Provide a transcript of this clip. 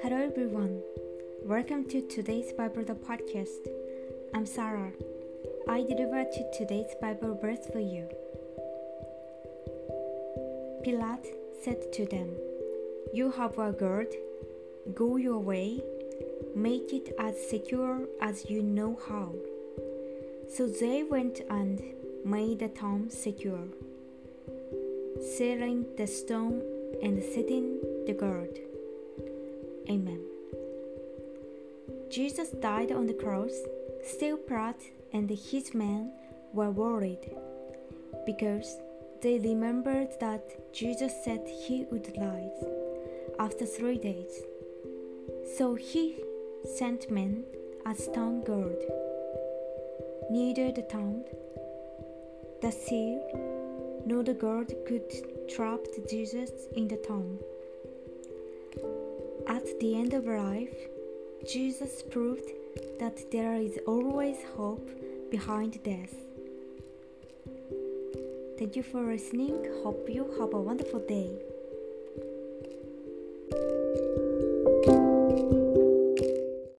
Hello everyone. Welcome to today's Bible the podcast. I'm Sarah. I deliver to today's Bible verse for you. Pilate said to them, You have a guard. Go your way. Make it as secure as you know how. So they went and made the tomb secure, sealing the stone and setting the guard. Amen. Jesus died on the cross. Still Pratt and his men were worried because they remembered that Jesus said he would rise after three days. So he sent men as town guard. Neither the town, the seal, nor the guard could trap Jesus in the tomb. At the end of life, Jesus proved that there is always hope behind death. Thank you for listening. Hope you have a wonderful day.